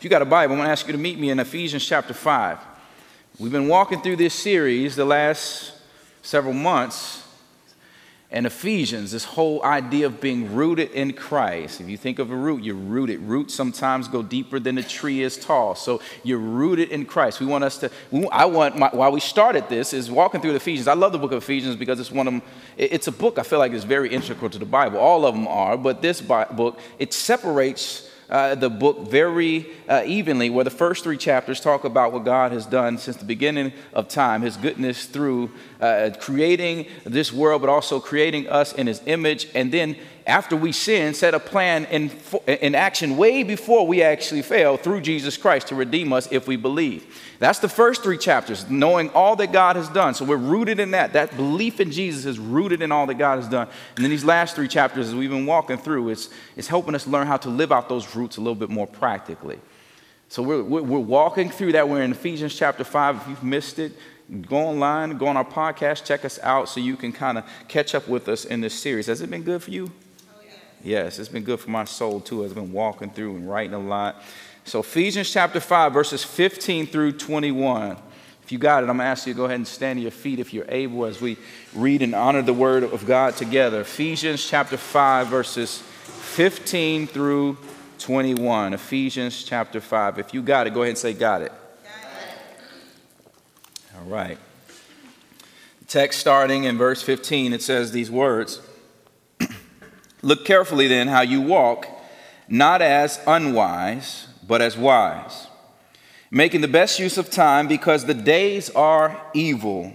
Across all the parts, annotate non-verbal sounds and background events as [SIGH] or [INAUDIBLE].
if you got a Bible, I'm going to ask you to meet me in Ephesians chapter 5. We've been walking through this series the last several months, and Ephesians, this whole idea of being rooted in Christ. If you think of a root, you're rooted. Roots sometimes go deeper than the tree is tall. So you're rooted in Christ. We want us to, I want, my, while we started this, is walking through Ephesians. I love the book of Ephesians because it's one of them, it's a book I feel like is very integral to the Bible. All of them are, but this book, it separates uh, the book very uh, evenly, where the first three chapters talk about what God has done since the beginning of time, His goodness through uh, creating this world, but also creating us in His image, and then after we sin, set a plan in, in action way before we actually fail through Jesus Christ to redeem us if we believe. That's the first three chapters, knowing all that God has done. So we're rooted in that. That belief in Jesus is rooted in all that God has done. And then these last three chapters, as we've been walking through, it's, it's helping us learn how to live out those roots a little bit more practically. So we're, we're walking through that. We're in Ephesians chapter 5. If you've missed it, go online, go on our podcast, check us out so you can kind of catch up with us in this series. Has it been good for you? Oh, yes, it's been good for my soul too. I've been walking through and writing a lot. So, Ephesians chapter 5, verses 15 through 21. If you got it, I'm going to ask you to go ahead and stand to your feet if you're able as we read and honor the word of God together. Ephesians chapter 5, verses 15 through 21. Ephesians chapter 5. If you got it, go ahead and say, Got it. All right. text starting in verse 15, it says these words [CLEARS THROAT] Look carefully then how you walk, not as unwise but as wise, making the best use of time because the days are evil.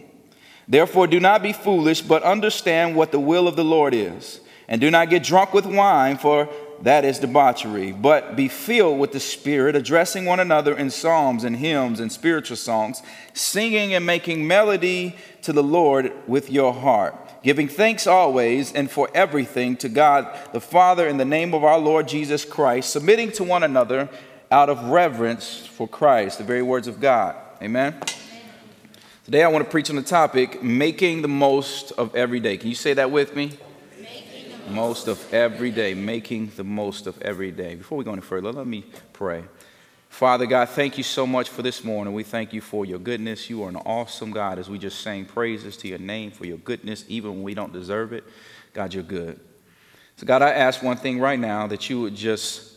Therefore, do not be foolish, but understand what the will of the Lord is. And do not get drunk with wine, for that is debauchery, but be filled with the Spirit, addressing one another in psalms and hymns and spiritual songs, singing and making melody to the Lord with your heart, giving thanks always and for everything to God the Father in the name of our Lord Jesus Christ, submitting to one another out of reverence for Christ, the very words of God. Amen? Today I want to preach on the topic making the most of every day. Can you say that with me? Most. of every day, making the most of every day. Before we go any further, let me pray. Father God, thank you so much for this morning. We thank you for your goodness. You are an awesome God as we just sang praises to your name for your goodness, even when we don't deserve it. God, you're good. So, God, I ask one thing right now that you would just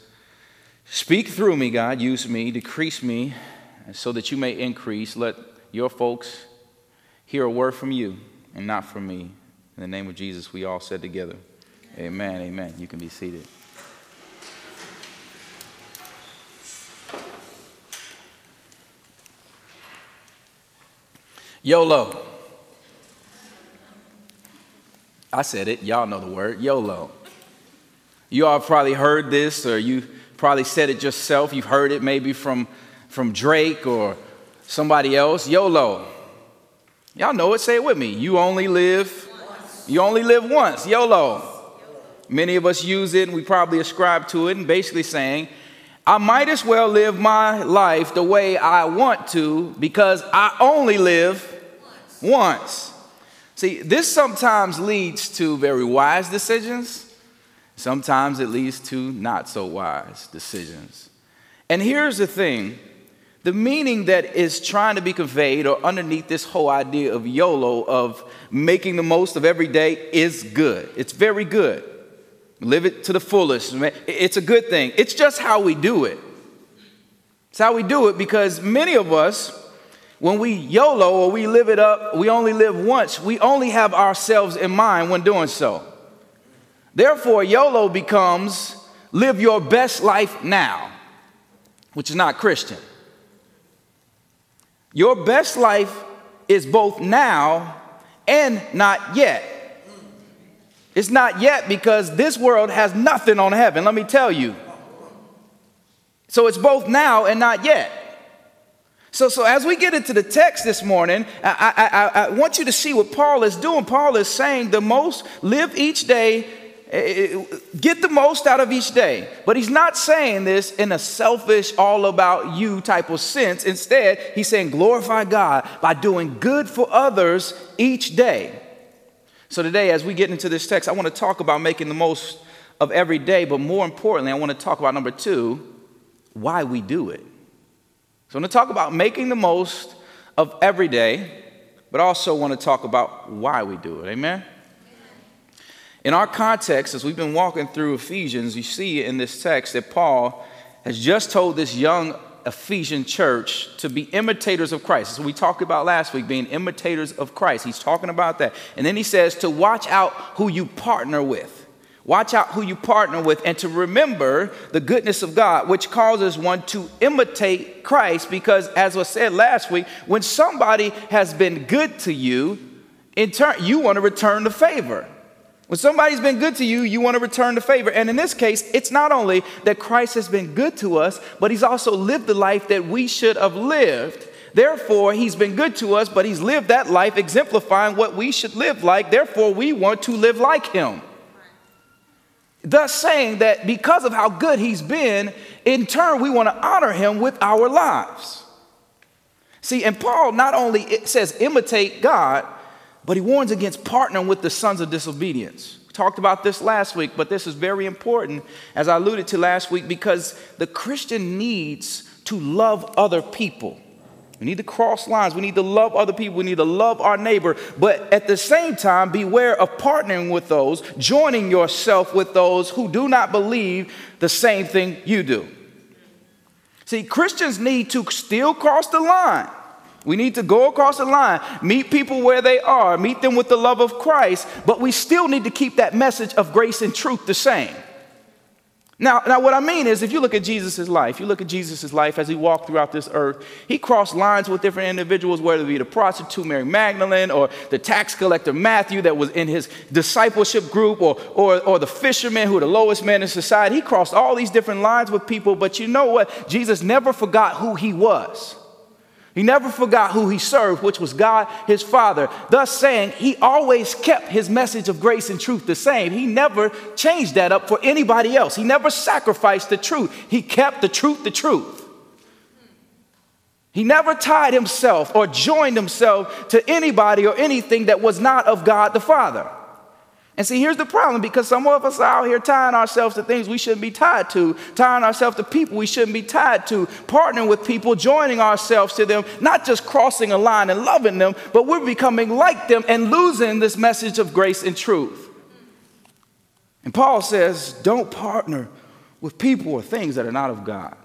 Speak through me, God. Use me, decrease me, so that you may increase. Let your folks hear a word from you and not from me. In the name of Jesus, we all said together, Amen, amen. You can be seated. YOLO. I said it. Y'all know the word. YOLO. You all probably heard this or you probably said it yourself. You've heard it maybe from, from Drake or somebody else. YOLO. Y'all know it. Say it with me. You only live. You only live once. YOLO. Many of us use it and we probably ascribe to it and basically saying, I might as well live my life the way I want to because I only live once. See, this sometimes leads to very wise decisions Sometimes it leads to not so wise decisions. And here's the thing the meaning that is trying to be conveyed or underneath this whole idea of YOLO, of making the most of every day, is good. It's very good. Live it to the fullest. It's a good thing. It's just how we do it. It's how we do it because many of us, when we YOLO or we live it up, we only live once, we only have ourselves in mind when doing so. Therefore, YOLO becomes live your best life now, which is not Christian. Your best life is both now and not yet. It's not yet because this world has nothing on heaven, let me tell you. So it's both now and not yet. So, so as we get into the text this morning, I, I, I, I want you to see what Paul is doing. Paul is saying the most live each day Eh, eh, get the most out of each day. But he's not saying this in a selfish, all about you type of sense. Instead, he's saying glorify God by doing good for others each day. So, today, as we get into this text, I want to talk about making the most of every day, but more importantly, I want to talk about number two why we do it. So I'm going to talk about making the most of every day, but also want to talk about why we do it. Amen? In our context, as we've been walking through Ephesians, you see in this text that Paul has just told this young Ephesian church to be imitators of Christ. So we talked about last week being imitators of Christ. He's talking about that. And then he says to watch out who you partner with. Watch out who you partner with and to remember the goodness of God, which causes one to imitate Christ. Because, as was said last week, when somebody has been good to you, in turn, you want to return the favor. When somebody's been good to you, you want to return the favor. And in this case, it's not only that Christ has been good to us, but he's also lived the life that we should have lived. Therefore, he's been good to us, but he's lived that life exemplifying what we should live like. Therefore, we want to live like him. Thus, saying that because of how good he's been, in turn, we want to honor him with our lives. See, and Paul not only says imitate God, but he warns against partnering with the sons of disobedience. We talked about this last week, but this is very important, as I alluded to last week, because the Christian needs to love other people. We need to cross lines. We need to love other people. We need to love our neighbor. But at the same time, beware of partnering with those, joining yourself with those who do not believe the same thing you do. See, Christians need to still cross the line. We need to go across the line, meet people where they are, meet them with the love of Christ, but we still need to keep that message of grace and truth the same. Now, now what I mean is, if you look at Jesus' life, you look at Jesus' life as he walked throughout this earth, he crossed lines with different individuals, whether it be the prostitute Mary Magdalene or the tax collector Matthew that was in his discipleship group or, or, or the fisherman who were the lowest men in society. He crossed all these different lines with people, but you know what? Jesus never forgot who he was. He never forgot who he served, which was God, his Father. Thus saying, he always kept his message of grace and truth the same. He never changed that up for anybody else. He never sacrificed the truth. He kept the truth the truth. He never tied himself or joined himself to anybody or anything that was not of God the Father. And see, here's the problem because some of us are out here tying ourselves to things we shouldn't be tied to, tying ourselves to people we shouldn't be tied to, partnering with people, joining ourselves to them, not just crossing a line and loving them, but we're becoming like them and losing this message of grace and truth. And Paul says, don't partner with people or things that are not of God.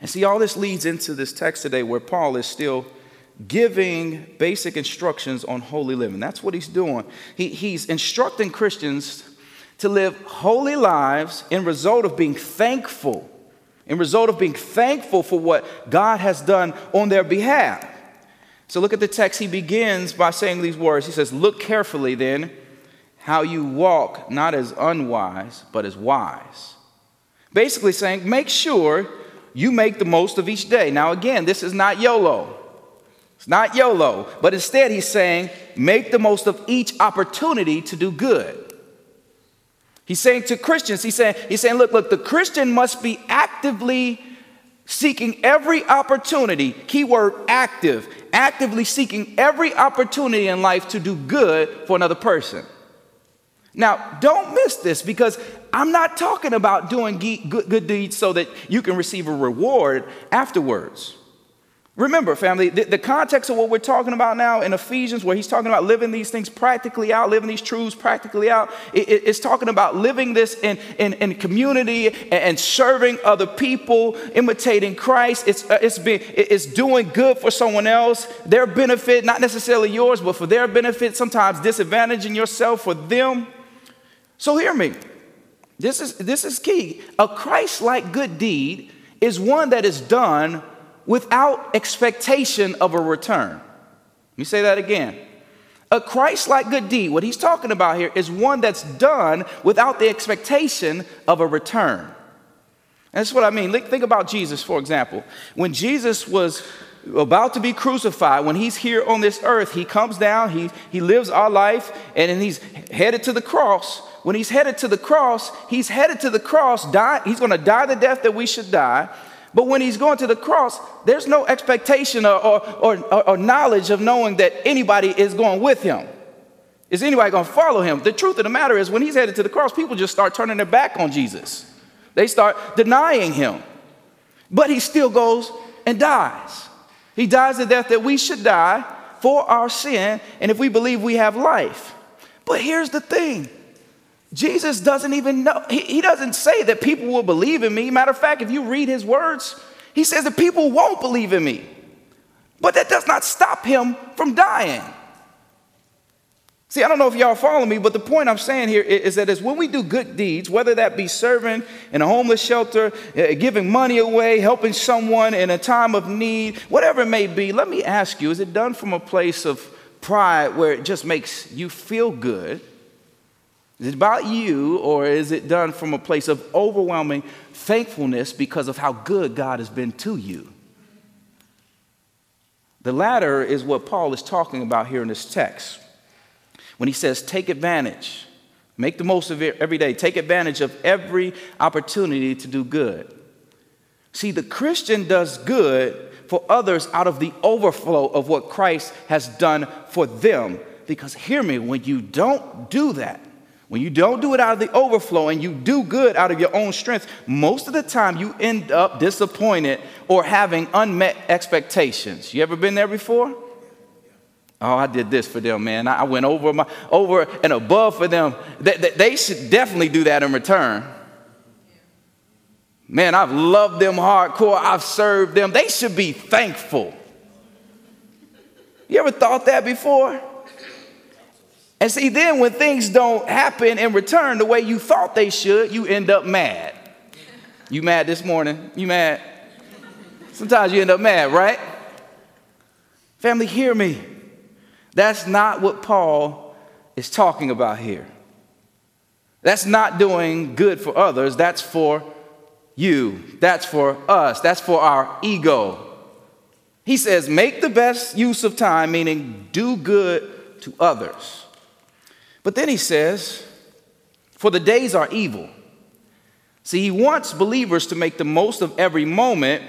And see, all this leads into this text today where Paul is still giving basic instructions on holy living. That's what he's doing. He, he's instructing Christians to live holy lives in result of being thankful, in result of being thankful for what God has done on their behalf. So look at the text. He begins by saying these words. He says, Look carefully then how you walk, not as unwise, but as wise. Basically saying, make sure you make the most of each day. Now, again, this is not YOLO. It's not YOLO, but instead he's saying, make the most of each opportunity to do good. He's saying to Christians, he's saying, he's saying, look, look, the Christian must be actively seeking every opportunity, keyword active, actively seeking every opportunity in life to do good for another person. Now, don't miss this because I'm not talking about doing good deeds so that you can receive a reward afterwards. Remember, family, the, the, context of what we're talking about now in Ephesians, where he's talking about living these things practically out, living these truths practically out, it, it, it's talking about living this in, in, in community and, serving other people, imitating Christ. It's, uh, it's, being, it's doing good for someone else, their benefit, not necessarily yours, but for their benefit, sometimes disadvantaging yourself for them. So, hear me. This is, this is key. A Christ like good deed is one that is done without expectation of a return. Let me say that again. A Christ like good deed, what he's talking about here, is one that's done without the expectation of a return. That's what I mean. Think about Jesus, for example. When Jesus was about to be crucified, when he's here on this earth, he comes down, he, he lives our life, and then he's headed to the cross. When he's headed to the cross, he's headed to the cross, die, he's to die the death that we should die. But when he's going to the cross, there's no expectation or, or, or, or knowledge of knowing that anybody is going with him. Is anybody going to follow him? The truth of the matter is, when he's headed to the cross, people just start turning their back on Jesus. They start denying him. But he still goes and dies. He dies the death that we should die for our sin, and if we believe we have life. But here's the thing Jesus doesn't even know, he, he doesn't say that people will believe in me. Matter of fact, if you read his words, he says that people won't believe in me. But that does not stop him from dying. See, I don't know if y'all follow me, but the point I'm saying here is that is when we do good deeds, whether that be serving in a homeless shelter, uh, giving money away, helping someone in a time of need, whatever it may be, let me ask you, is it done from a place of pride where it just makes you feel good? Is it about you, or is it done from a place of overwhelming thankfulness because of how good God has been to you? The latter is what Paul is talking about here in this text when he says, take advantage, make the most of it every day, take advantage of every opportunity to do good. See, the Christian does good for others out of the overflow of what Christ has done for them. Because hear me, when you don't do that, when you don't do it out of the overflow and you do good out of your own strength, most of the time you end up disappointed or having unmet expectations. You ever been there before? Oh, I did this for them, man. I went over my over and above for them. They, they, they should definitely do that in return. Man, I've loved them hardcore. I've served them. They should be thankful. You ever thought that before? And see, then when things don't happen in return the way you thought they should, you end up mad. You mad this morning? You mad? Sometimes you end up mad, right? Family, hear me. That's not what Paul is talking about here. That's not doing good for others, that's for you, that's for us, that's for our ego. He says, make the best use of time, meaning do good to others. But then he says, for the days are evil. See, he wants believers to make the most of every moment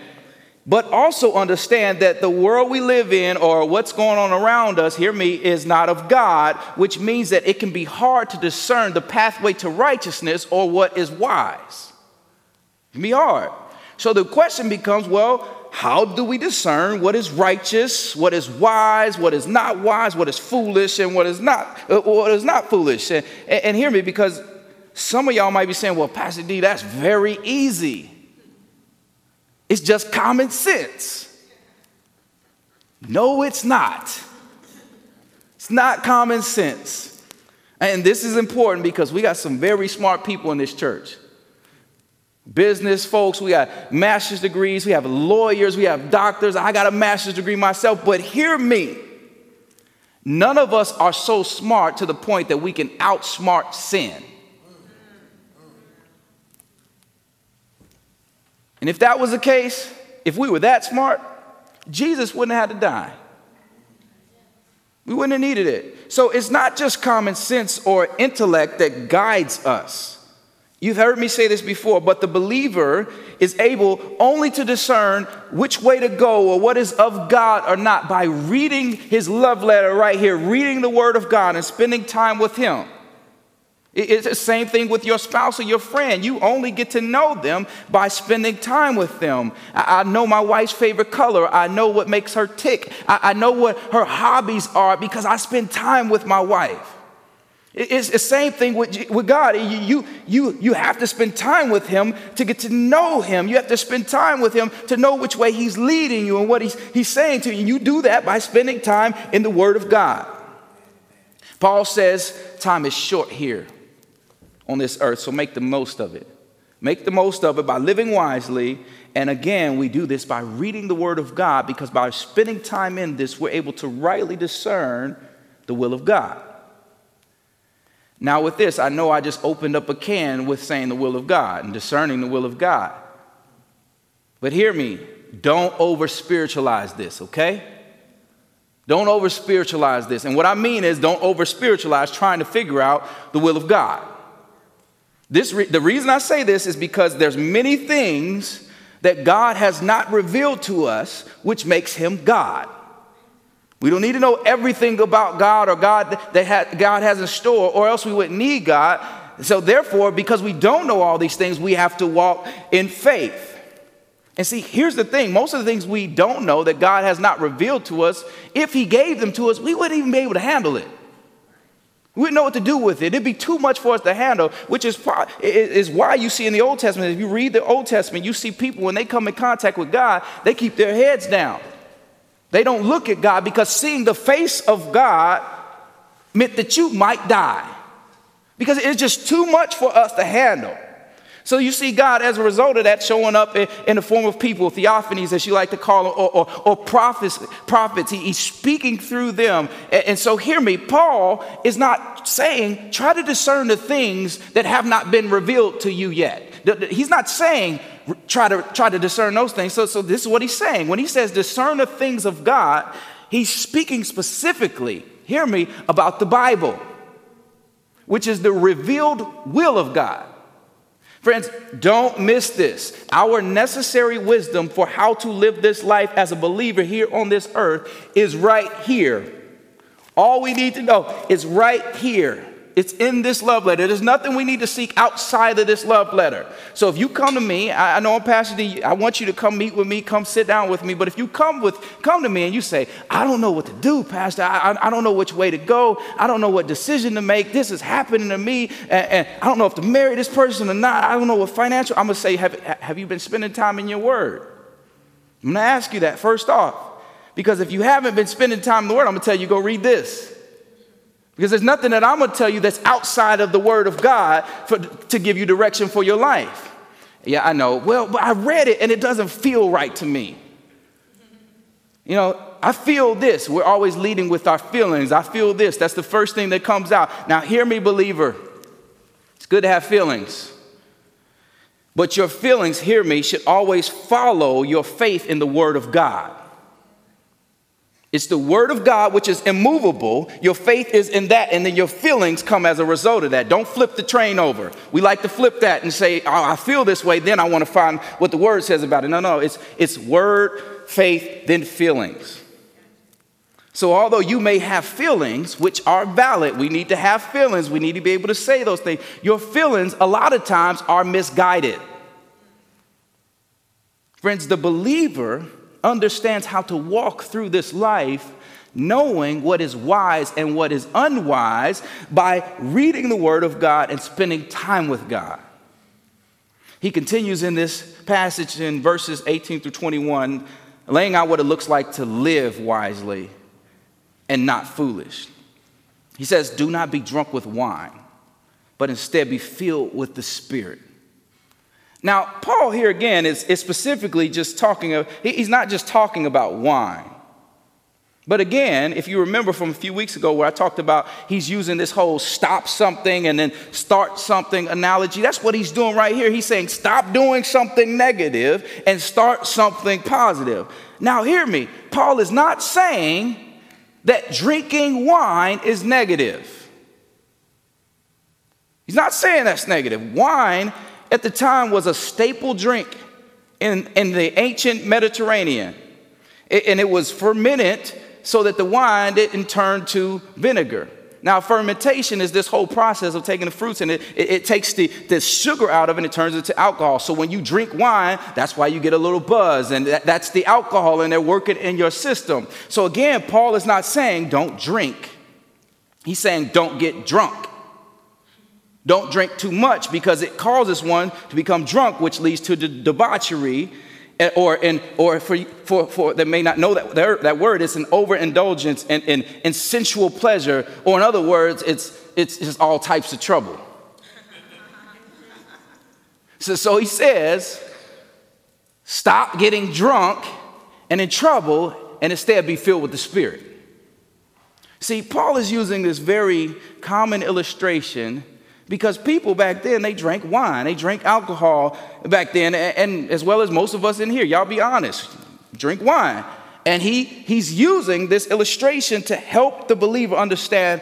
but also understand that the world we live in or what's going on around us, hear me, is not of God, which means that it can be hard to discern the pathway to righteousness or what is wise. It can be hard. So the question becomes well, how do we discern what is righteous, what is wise, what is not wise, what is foolish, and what is not, uh, what is not foolish? And, and hear me, because some of y'all might be saying, well, Pastor D, that's very easy. It's just common sense. No, it's not. It's not common sense. And this is important because we got some very smart people in this church. Business folks, we got master's degrees, we have lawyers, we have doctors. I got a master's degree myself, but hear me. None of us are so smart to the point that we can outsmart sin. And if that was the case, if we were that smart, Jesus wouldn't have had to die. We wouldn't have needed it. So it's not just common sense or intellect that guides us. You've heard me say this before, but the believer is able only to discern which way to go or what is of God or not by reading his love letter right here, reading the Word of God and spending time with Him. It's the same thing with your spouse or your friend. You only get to know them by spending time with them. I, know my wife's favorite color. I know what makes her tick. I, know what her hobbies are because I spend time with my wife. It's the same thing with, God. You, you, you have to spend time with Him to get to know Him. You have to spend time with Him to know which way He's leading you and what He's, he's saying to you. You do that by spending time in the Word of God. Paul says time is short here on this earth, so make the most of it. Make the most of it by living wisely. And again, we do this by reading the Word of God because by spending time in this, we're able to rightly discern the will of God. Now, with this, I know I just opened up a can with saying the will of God and discerning the will of God. But hear me, don't over spiritualize this, okay? Don't over spiritualize this. And what I mean is, don't over spiritualize trying to figure out the will of God. This re- the reason I say this is because there's many things that God has not revealed to us which makes him God. We don't need to know everything about God or God that ha- God has in store, or else we wouldn't need God. So, therefore, because we don't know all these things, we have to walk in faith. And see, here's the thing most of the things we don't know that God has not revealed to us, if He gave them to us, we wouldn't even be able to handle it. We wouldn't know what to do with it. It'd be too much for us to handle, which is, is why you see in the Old Testament, if you read the Old Testament, you see people, when they come in contact with God, they keep their heads down. They don't look at God because seeing the face of God meant that you might die because it's just too much for us to handle. So you see God as a result of that showing up in, the form of people, theophanies as you like to call them, or, or, or prophets. prophets. He, he's speaking through them. And, and so hear me, Paul is not saying try to discern the things that have not been revealed to you yet. He's not saying try to try to discern those things. So, so this is what he's saying. When he says discern the things of God, he's speaking specifically, hear me, about the Bible, which is the revealed will of God. Friends, don't miss this. Our necessary wisdom for how to live this life as a believer here on this earth is right here. All we need to know is right here. It's in this love letter. There's nothing we need to seek outside of this love letter. So if you come to me, I, I know I'm Pastor I want you to come meet with me, come sit down with me. But if you come with come to me and you say, I don't know what to do, Pastor, I, I, I don't know which way to go, I don't know what decision to make, this is happening to me, and, and I don't know if to marry this person or not, I don't know what financial, I'm gonna say, have, have you been spending time in your word? I'm gonna ask you that first off. Because if you haven't been spending time in the word, I'm gonna tell you, go read this. Because there's nothing that I'm going to tell you that's outside of the Word of God for, to give you direction for your life. Yeah, I know. Well, but I read it and it doesn't feel right to me. You know, I feel this. We're always leading with our feelings. I feel this. That's the first thing that comes out. Now, hear me, believer. It's good to have feelings. But your feelings, hear me, should always follow your faith in the Word of God. It's the word of God which is immovable. Your faith is in that, and then your feelings come as a result of that. Don't flip the train over. We like to flip that and say, oh, I feel this way, then I want to find what the word says about it. No, no, it's, it's word, faith, then feelings. So, although you may have feelings, which are valid, we need to have feelings, we need to be able to say those things. Your feelings, a lot of times, are misguided. Friends, the believer understands how to walk through this life knowing what is wise and what is unwise by reading the Word of God and spending time with God. He continues in this passage in verses 18 through 21, laying out what it looks like to live wisely and not foolish. He says, Do not be drunk with wine, but instead be filled with the Spirit now, Paul here again is, is specifically just talking of, he's not just talking about wine. But again, if you remember from a few weeks ago where I talked about he's using this whole stop something and then start something analogy, that's what he's doing right here. He's saying stop doing something negative and start something positive. Now, hear me. Paul is not saying that drinking wine is negative. He's not saying that's negative. Wine at the time was a staple drink in, in the ancient Mediterranean. It, and it was fermented so that the wine didn't turn to vinegar. Now, fermentation is this whole process of taking the fruits and it, it, it, takes the, the sugar out of it and it turns it to alcohol. So when you drink wine, that's why you get a little buzz, and that, that's the alcohol, and they're working in your system. So again, Paul is not saying don't drink, he's saying don't get drunk. Don't drink too much because it causes one to become drunk, which leads to de- debauchery. Eh, or, in, or for, for, for that may not know that, that word, it's an overindulgence and, and, and sensual pleasure. Or, in other words, it's, it's just all types of trouble. so, so he says, stop getting drunk and in trouble and instead be filled with the Spirit. See, Paul is using this very common illustration because people back then, they drank wine, they drank alcohol back then, and, and as well as most of us in here, y'all be honest, drink wine. And he, he's using this illustration to help the believer understand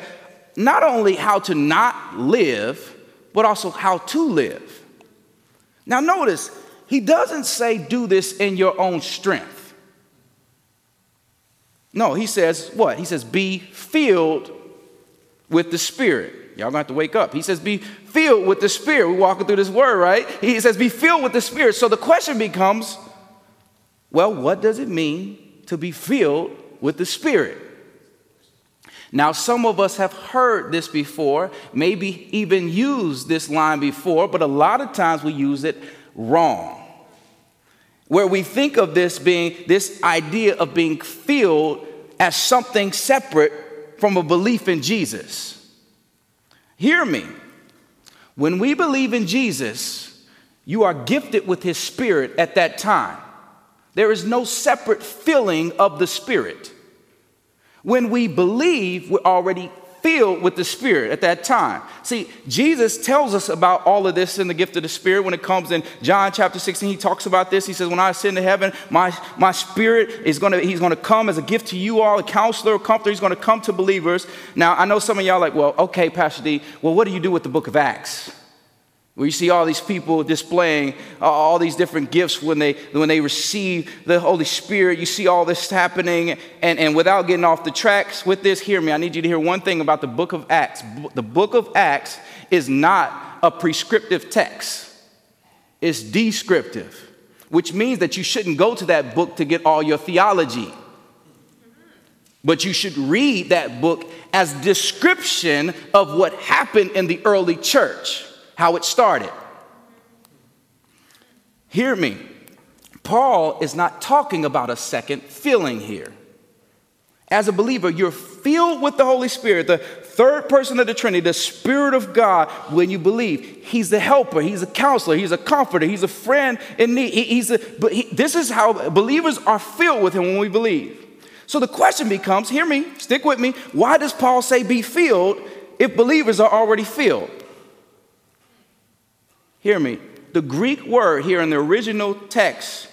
not only how to not live, but also how to live. Now, notice, he doesn't say do this in your own strength. No, he says what? He says be filled with the Spirit. Y'all gonna have to wake up. He says, be filled with the Spirit. We're walking through this word, right? He says, be filled with the Spirit. So the question becomes, well, what does it mean to be filled with the Spirit? Now, some of us have heard this before, maybe even used this line before, but a lot of times we use it wrong. Where we think of this being this idea of being filled as something separate from a belief in Jesus. Hear me. When we believe in Jesus, you are gifted with his spirit at that time. There is no separate filling of the spirit. When we believe, we're already filled with the Spirit at that time. See, Jesus tells us about all of this in the gift of the Spirit when it comes in John chapter 16. He talks about this. He says, When I ascend to heaven, my, my Spirit is going to, he's to come as a gift to you all, a counselor, a comforter. He's going to come to believers. Now, I know some of y'all like, well, okay, Pastor D, well, what do you do with the book of Acts? Where you see all these people displaying all these different gifts when they, when they receive the Holy Spirit. You see all this happening. And, and without getting off the tracks with this, hear me. I need you to hear one thing about the book of Acts. The book of Acts is not a prescriptive text, it's descriptive, which means that you shouldn't go to that book to get all your theology. But you should read that book as description of what happened in the early church how it started. Hear me. Paul is not talking about a second filling here. As a believer, you're filled with the Holy Spirit, the third person of the Trinity, the Spirit of God, when you believe. He's the helper, He's a counselor, He's a comforter, He's a friend in need. He, he's a, but he, this is how believers are filled with Him when we believe. So the question becomes hear me, stick with me. Why does Paul say be filled if believers are already filled? Hear me. The Greek word here in the original text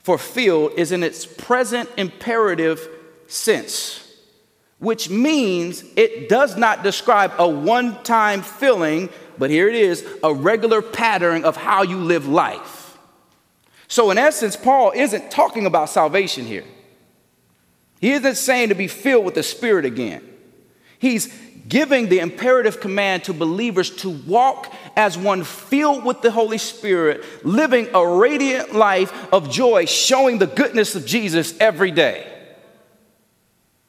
for filled is in its present imperative sense, which means it does not describe a one time filling, but here it is a regular pattern of how you live life. So, in essence, Paul isn't talking about salvation here. He isn't saying to be filled with the Spirit again. He's giving the imperative command to believers to walk as one filled with the Holy Spirit, living a radiant life of joy, showing the goodness of Jesus every day.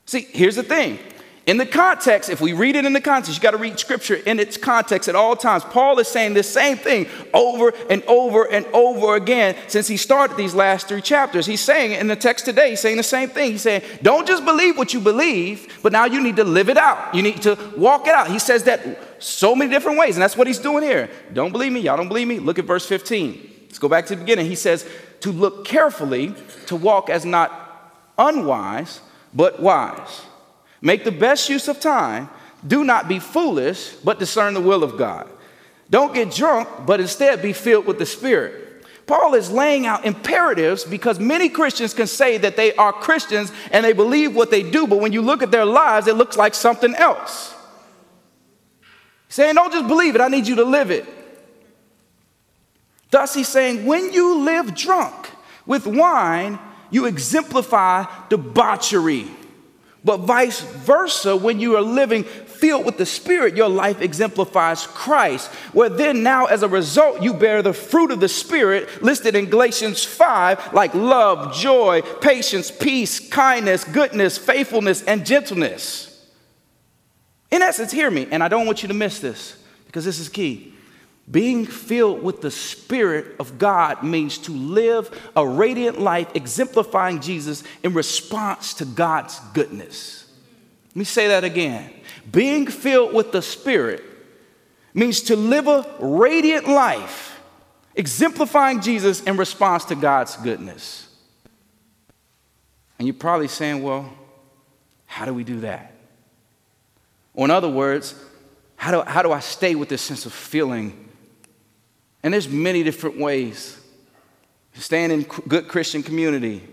See, here's the thing in the context, if we read it in the context, you got to read scripture in its context at all times. Paul is saying the same thing over and over and over again since he started these last three chapters. He's saying in the text today, he's saying the same thing. He's saying, don't just believe what you believe, but now you need to live it out. You need to walk it out. He says that so many different ways, and that's what he's doing here. Don't believe me? Y'all don't believe me? Look at verse 15. Let's go back to the beginning. He says, to look carefully, to walk as not unwise, but wise Make the best use of time. Do not be foolish, but discern the will of God. Don't get drunk, but instead be filled with the Spirit. Paul is laying out imperatives because many Christians can say that they are Christians and they believe what they do, but when you look at their lives, it looks like something else. He's saying, don't just believe it, I need you to live it. Thus, he's saying, when you live drunk with wine, you exemplify debauchery. But vice versa, when you are living filled with the Spirit, your life exemplifies Christ. Where then, now, as a result, you bear the fruit of the Spirit listed in Galatians 5, like love, joy, patience, peace, kindness, goodness, faithfulness, and gentleness. In essence, hear me, and I don't want you to miss this because this is key. Being filled with the Spirit of God means to live a radiant life exemplifying Jesus in response to God's goodness. Let me say that again. Being filled with the Spirit means to live a radiant life exemplifying Jesus in response to God's goodness. And you're probably saying, well, how do we do that? Or, in other words, how do, how do I stay with this sense of feeling and there's many different ways. Staying in good Christian community,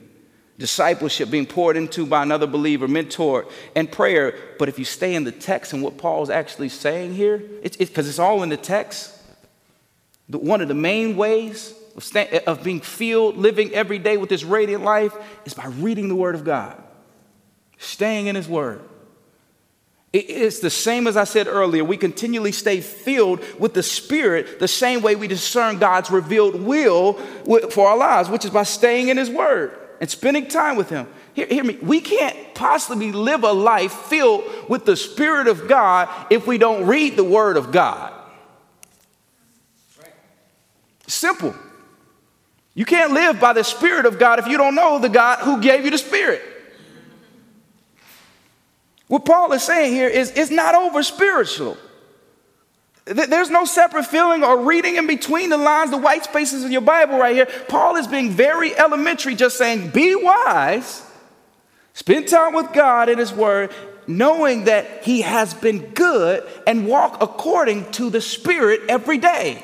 discipleship being poured into by another believer, mentor, and prayer. But if you stay in the text and what Paul's actually saying here, it's because it's, it's, all in the text. The, one of the main ways of, stay, of being filled, living every day with this radiant life is by reading the Word of God, staying in His Word. It's the same as I said earlier. We continually stay filled with the Spirit the same way we discern God's revealed will for our lives, which is by staying in His Word and spending time with Him. Hear, hear, me. We can't possibly live a life filled with the Spirit of God if we don't read the Word of God. Simple. You can't live by the Spirit of God if you don't know the God who gave you the Spirit. What Paul is saying here is it's not over spiritual. There's no separate feeling or reading in between the lines, the white spaces in your Bible right here. Paul is being very elementary, just saying, be wise, spend time with God in His Word, knowing that He has been good, and walk according to the Spirit every day.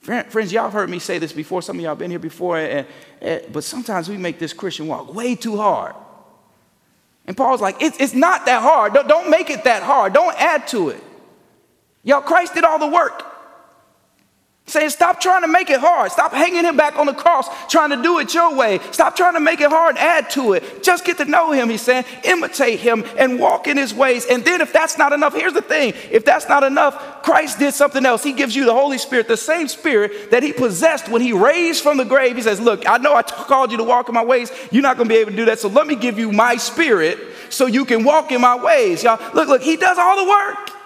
Friends, y'all have heard me say this before. Some of y'all been here before, and, and, but sometimes we make this Christian walk way too hard. And Paul's like, it's, it's not that hard. Don't, don't make it that hard. Don't add to it. Y'all, Christ did all the work. Saying, stop trying to make it hard. Stop hanging him back on the cross, trying to do it your way. Stop trying to make it hard add to it. Just get to know him, he's saying. Imitate him and walk in his ways. And then, if that's not enough, here's the thing if that's not enough, Christ did something else. He gives you the Holy Spirit, the same Spirit that he possessed when he raised from the grave. He says, Look, I know I [LAUGHS] called you to walk in my ways. You're not going to be able to do that. So let me give you my Spirit so you can walk in my ways. Y'all, look, look, he does all the work.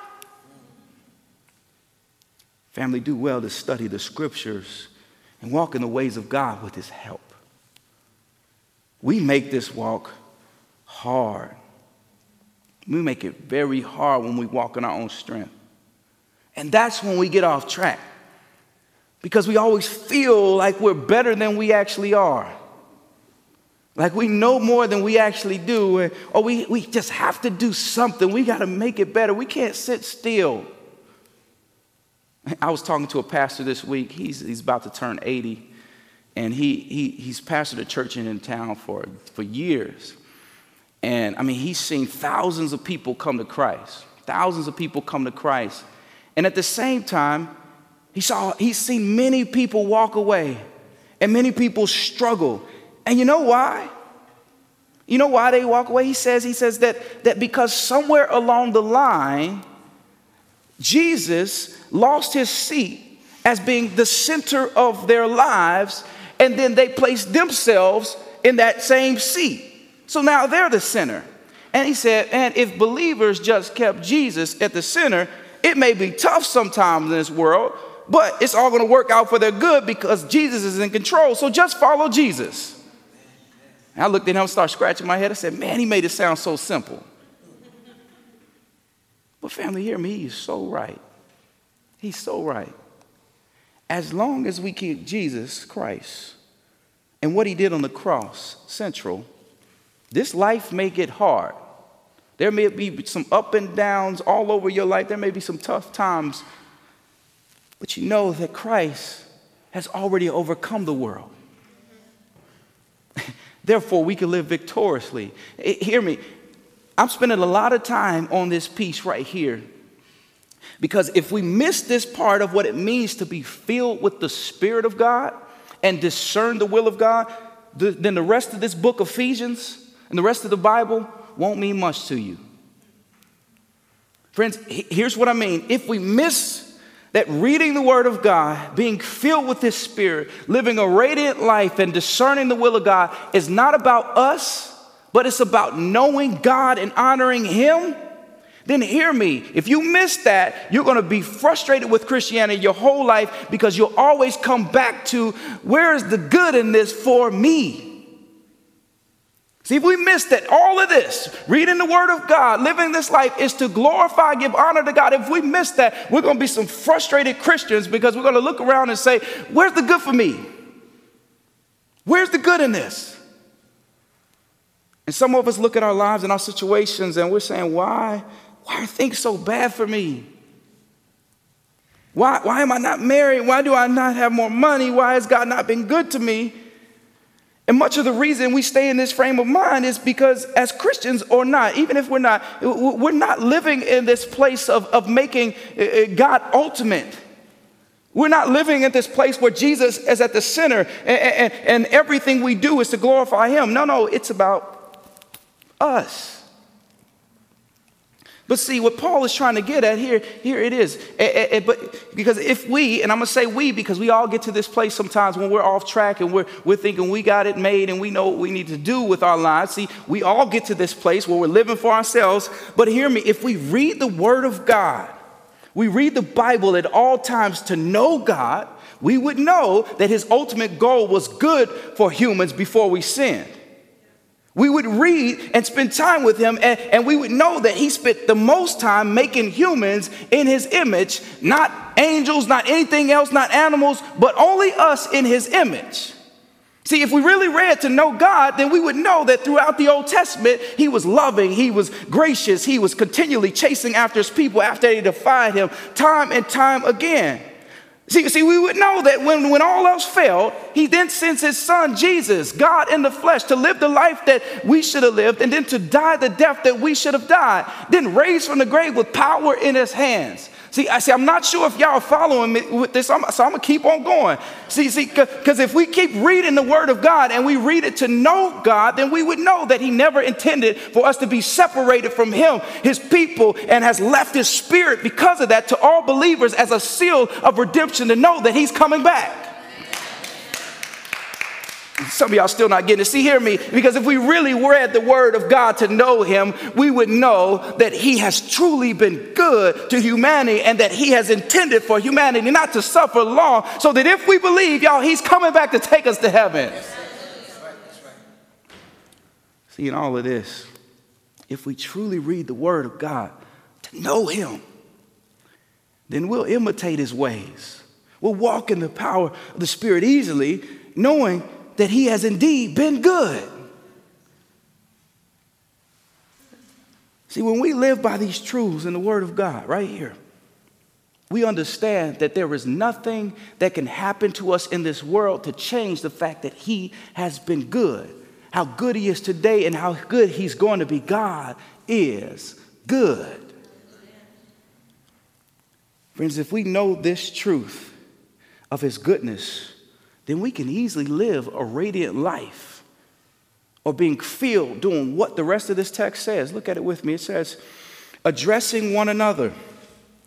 Family, do well to study the scriptures and walk in the ways of God with his help. We make this walk hard. We make it very hard when we walk in our own strength. And that's when we get off track because we always feel like we're better than we actually are. Like we know more than we actually do, or we, we just have to do something. We got to make it better. We can't sit still. I was talking to a pastor this week. He's, he's about to turn 80, and he, he, he's pastored a church in, town for, for years. And I mean, he's seen thousands of people come to Christ, thousands of people come to Christ. And at the same time, he saw, he's seen many people walk away and many people struggle. And you know why? You know why they walk away? He says, he says that, that because somewhere along the line, Jesus lost his seat as being the center of their lives, and then they placed themselves in that same seat. So now they're the center. And he said, and if believers just kept Jesus at the center, it may be tough sometimes in this world, but it's all going to work out for their good because Jesus is in control. So just follow Jesus. And I looked at him, and started scratching my head. I said, man, he made it sound so simple. But family, hear me, he's so right. He's so right. As long as we keep Jesus Christ and what he did on the cross central, this life may get hard. There may be some up and downs all over your life. There may be some tough times. But you know that Christ has already overcome the world. [LAUGHS] Therefore, we can live victoriously. Hear me. I'm spending a lot of time on this piece right here because if we miss this part of what it means to be filled with the Spirit of God and discern the will of God, then the rest of this book, Ephesians, and the rest of the Bible won't mean much to you. Friends, here's what I mean. If we miss that reading the Word of God, being filled with His Spirit, living a radiant life, and discerning the will of God is not about us, but it's about knowing God and honoring Him then hear me. If you miss that, you're going to be frustrated with Christianity your whole life because you'll always come back to where is the good in this for me? See, if we miss that, all of this, reading the Word of God, living this life is to glorify, give honor to God. If we miss that, we're going to be some frustrated Christians because we're going to look around and say, Where's the good for me? Where's the good in this? And some of us look at our lives and our situations and we're saying, Why why are things so bad for me? Why, why am I not married? Why do I not have more money? Why has God not been good to me? And much of the reason we stay in this frame of mind is because, as Christians or not, even if we're not, we're not living in this place of, of making uh, uh, God ultimate. We're not living at this place where Jesus is at the center and, and, and everything we do is to glorify Him. No, no, it's about us. But see, what Paul is trying to get at here, here it is. Eh, eh, eh, but because if we, and I'm gonna say we, because we all get to this place sometimes when we're off track and we're, we're thinking we got it made and we know what we need to do with our lives. See, we all get to this place where we're living for ourselves. But hear me, if we read the Word of God, we read the Bible at all times to know God, we would know that His ultimate goal was good for humans before we sinned. We would read and spend time with him, and, and, we would know that he spent the most time making humans in his image, not angels, not anything else, not animals, but only us in his image. See, if we really read to know God, then we would know that throughout the Old Testament, he was loving, he was gracious, he was continually chasing after his people after they defied him time and time again. See, see, we would know that when, when all else failed, he then sends his son, Jesus, God in the flesh, to live the life that we should have lived and then to die the death that we should have died, then raised from the grave with power in his hands. See, I see, I'm not sure if y'all are following me with this, so I'm, so I'm gonna keep on going. See, see, because if we keep reading the Word of God and we read it to know God, then we would know that He never intended for us to be separated from Him, His people, and has left His Spirit because of that to all believers as a seal of redemption to know that He's coming back. Some of y'all still not getting it. See, hear me, because if we really read the word of God to know him, we would know that he has truly been good to humanity and that he has intended for humanity not to suffer long, so that if we believe, y'all, he's coming back to take us to heaven. See, in all of this, if we truly read the word of God to know him, then we'll imitate his ways. We'll walk in the power of the Spirit easily, knowing that he has indeed been good. See, when we live by these truths in the Word of God, right here, we understand that there is nothing that can happen to us in this world to change the fact that He has been good. How good He is today and how good He's going to be. God is good. Friends, if we know this truth of His goodness, then we can easily live a radiant life or being filled doing what the rest of this text says. Look at it with me. It says, addressing one another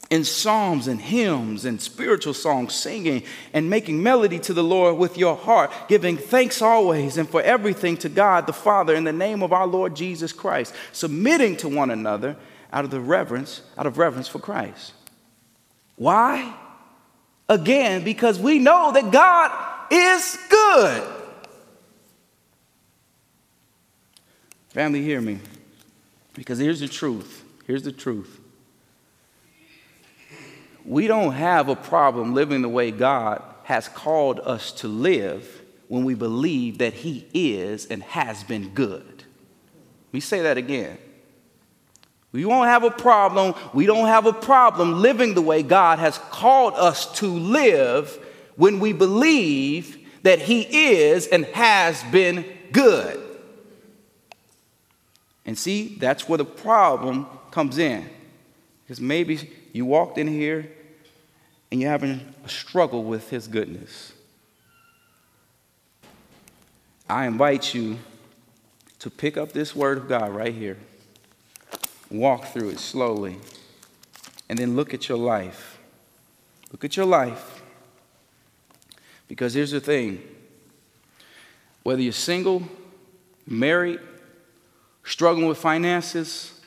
in psalms and hymns and spiritual songs, singing and making melody to the Lord with your heart, giving thanks always and for everything to God the Father in the name of our Lord Jesus Christ, submitting to one another out of the reverence, out of reverence for Christ. Why? Again, because we know that God is good. Family, hear me. Because here's the truth. Here's the truth. We don't have a problem living the way God has called us to live when we believe that He is and has been good. Me say that again. We won't have a problem. We don't have a problem living the way God has called us to live when we believe that He is and has been good. And see, that's where the problem comes in. Because maybe you walked in here and you're having a struggle with His goodness. I invite you to pick up this Word of God right here, walk through it slowly, and then look at your life. Look at your life because here's the thing whether you're single, married, struggling with finances,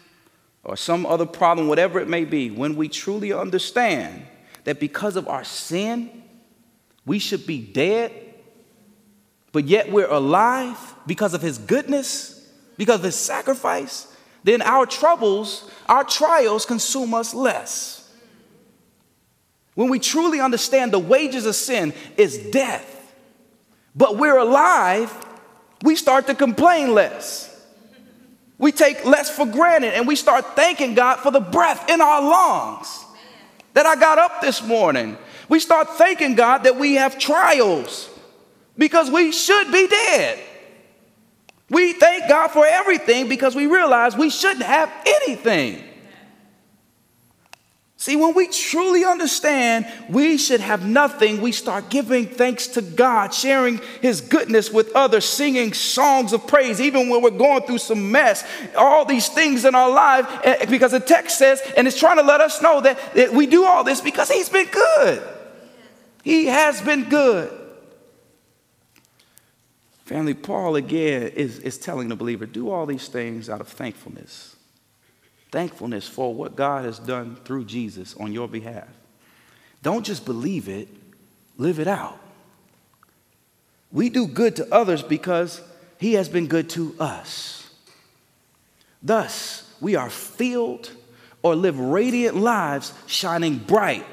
or some other problem, whatever it may be, when we truly understand that because of our sin, we should be dead, but yet we're alive because of His goodness, because of His sacrifice, then our troubles, our trials consume us less. When we truly understand the wages of sin is death, but we're alive, we start to complain less. We take less for granted and we start thanking God for the breath in our lungs that I got up this morning. We start thanking God that we have trials because we should be dead. We thank God for everything because we realize we shouldn't have anything. See, when we truly understand we should have nothing, we start giving thanks to God, sharing His goodness with others, singing songs of praise, even when we're going through some mess. All these things in our life, eh, because the text says, and it's trying to let us know that, that we do all this because He's been good. He has been good. Family, Paul again is, is telling the believer do all these things out of thankfulness thankfulness for what God has done through Jesus on your behalf. Don't just believe it, live it out. We do good to others because He has been good to us. Thus, we are filled or live radiant lives shining bright,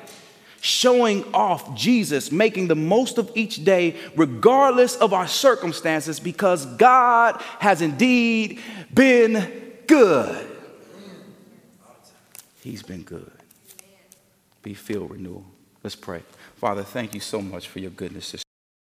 showing off Jesus, making the most of each day, regardless of our circumstances, because God has indeed been good. He's been good. Be filled renewal. Let's pray. Father, thank you so much for your goodness